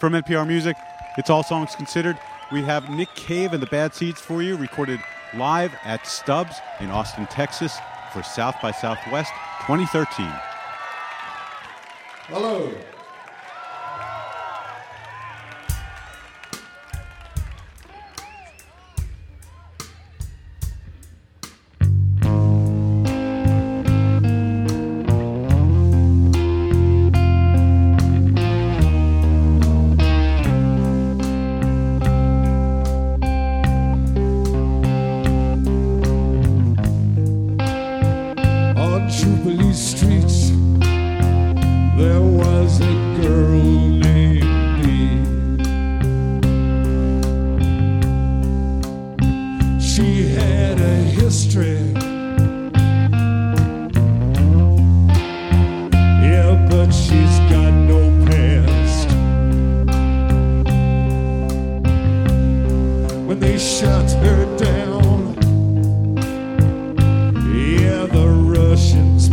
From NPR Music, it's All Songs Considered. We have Nick Cave and the Bad Seeds for you, recorded live at Stubb's in Austin, Texas for South by Southwest 2013. Hello. patience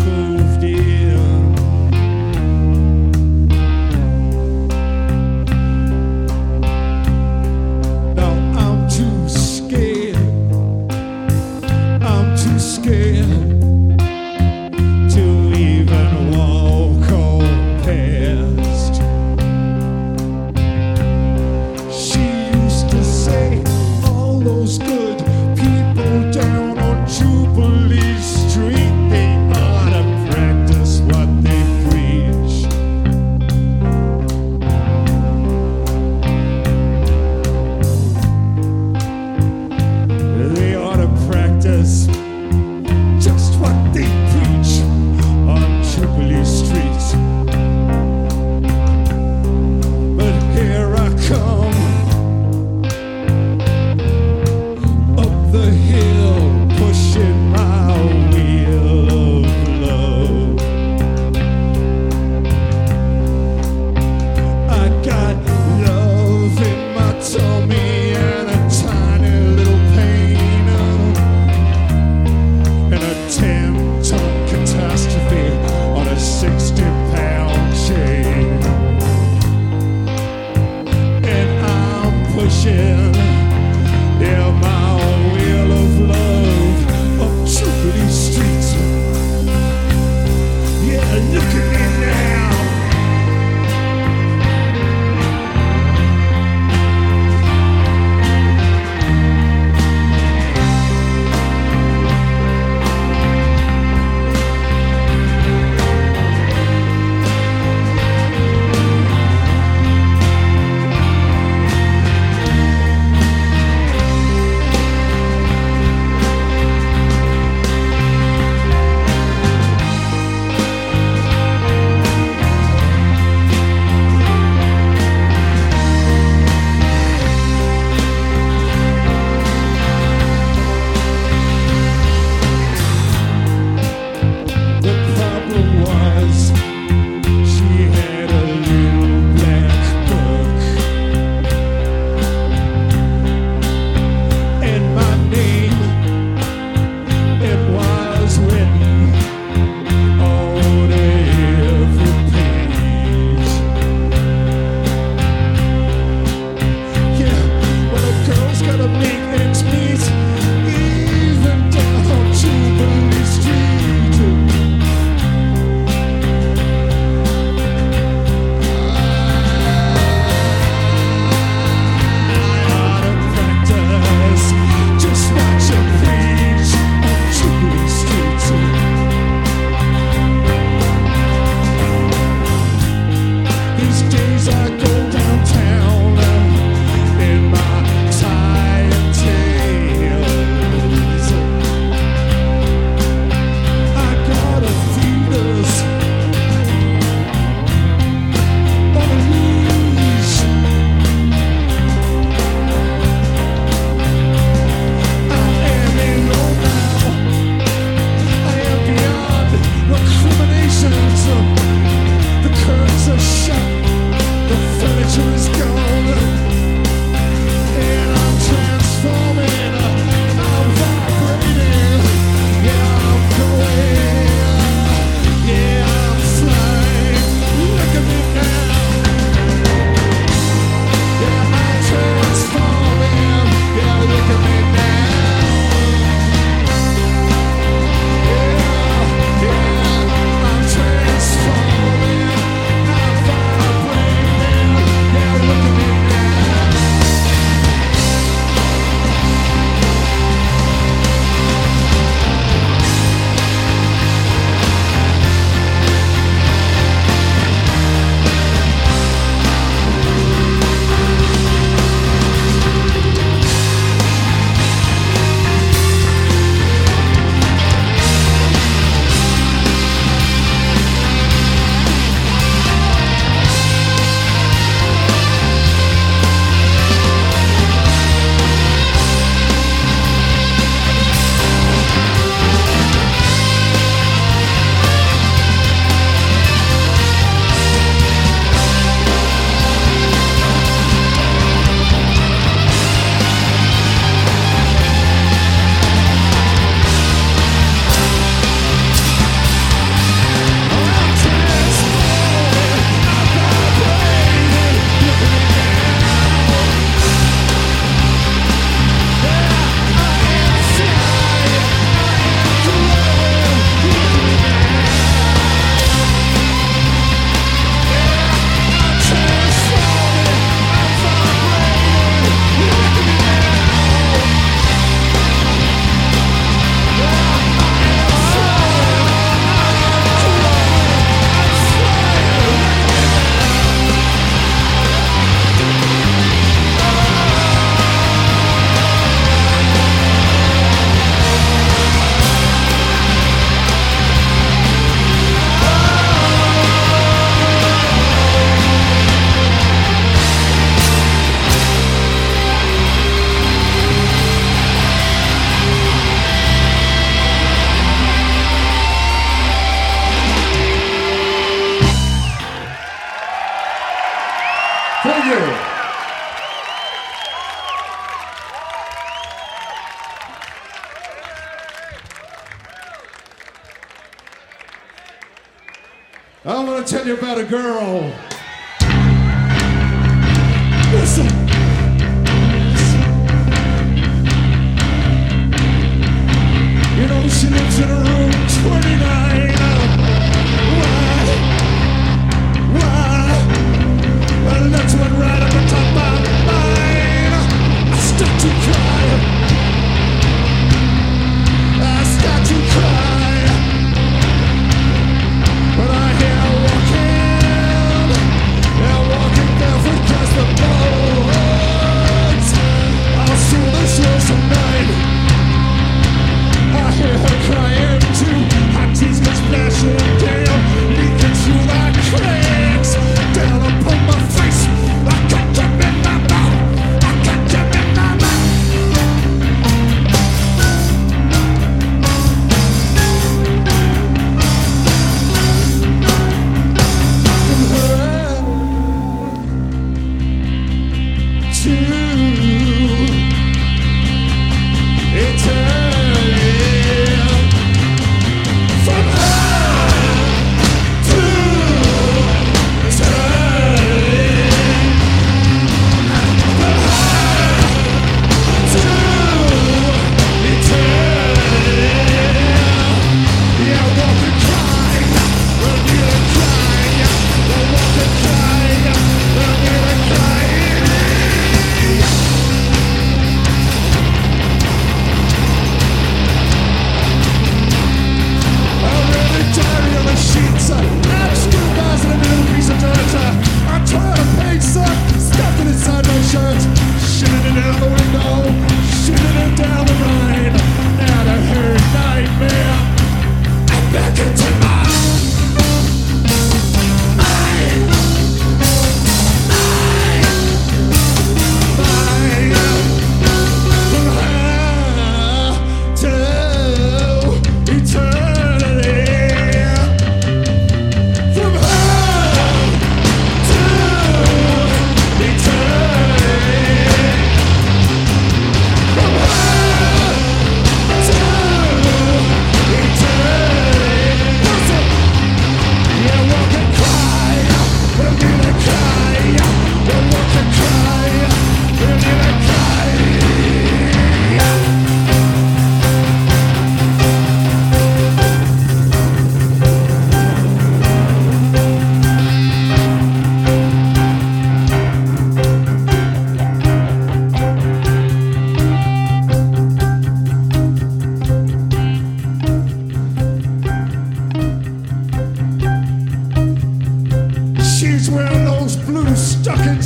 girl.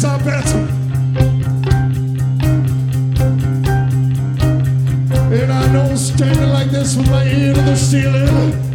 Elizabeth. And I know standing like this with my ear to the ceiling.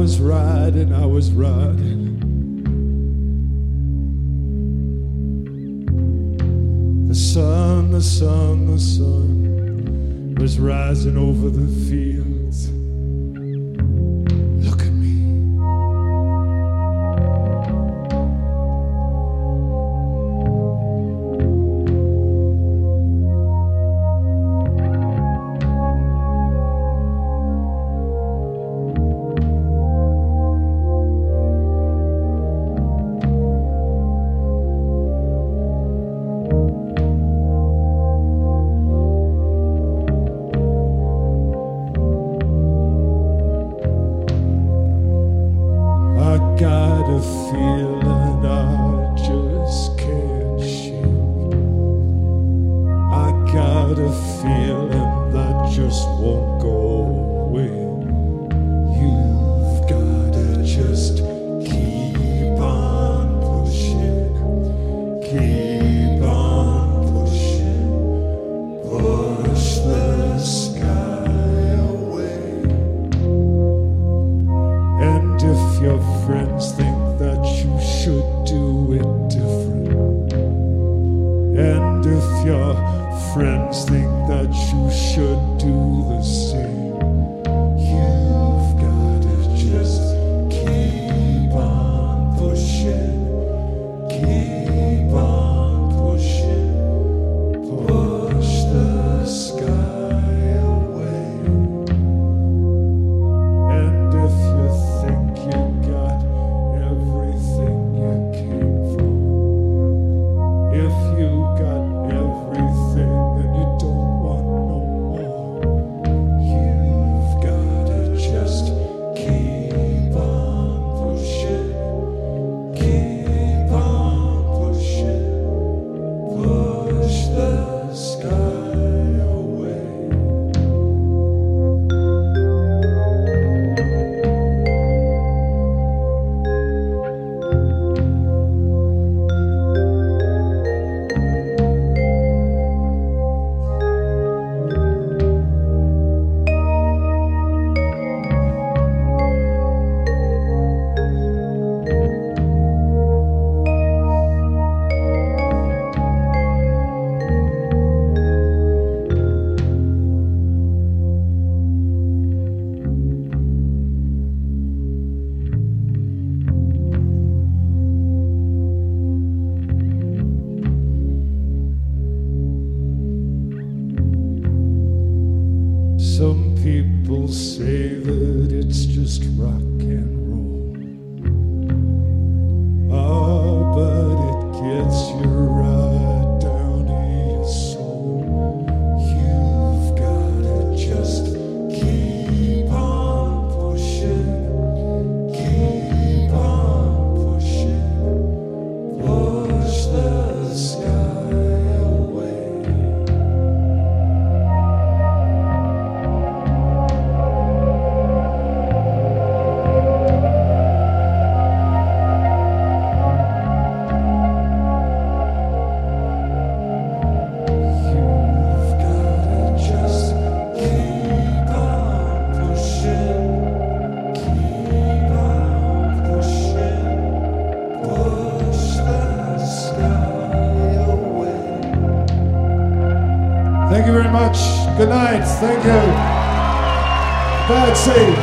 was riding, I was riding. The sun, the sun, the sun was rising over the field. Some people say that it's just rock and Thank you. Bad seed.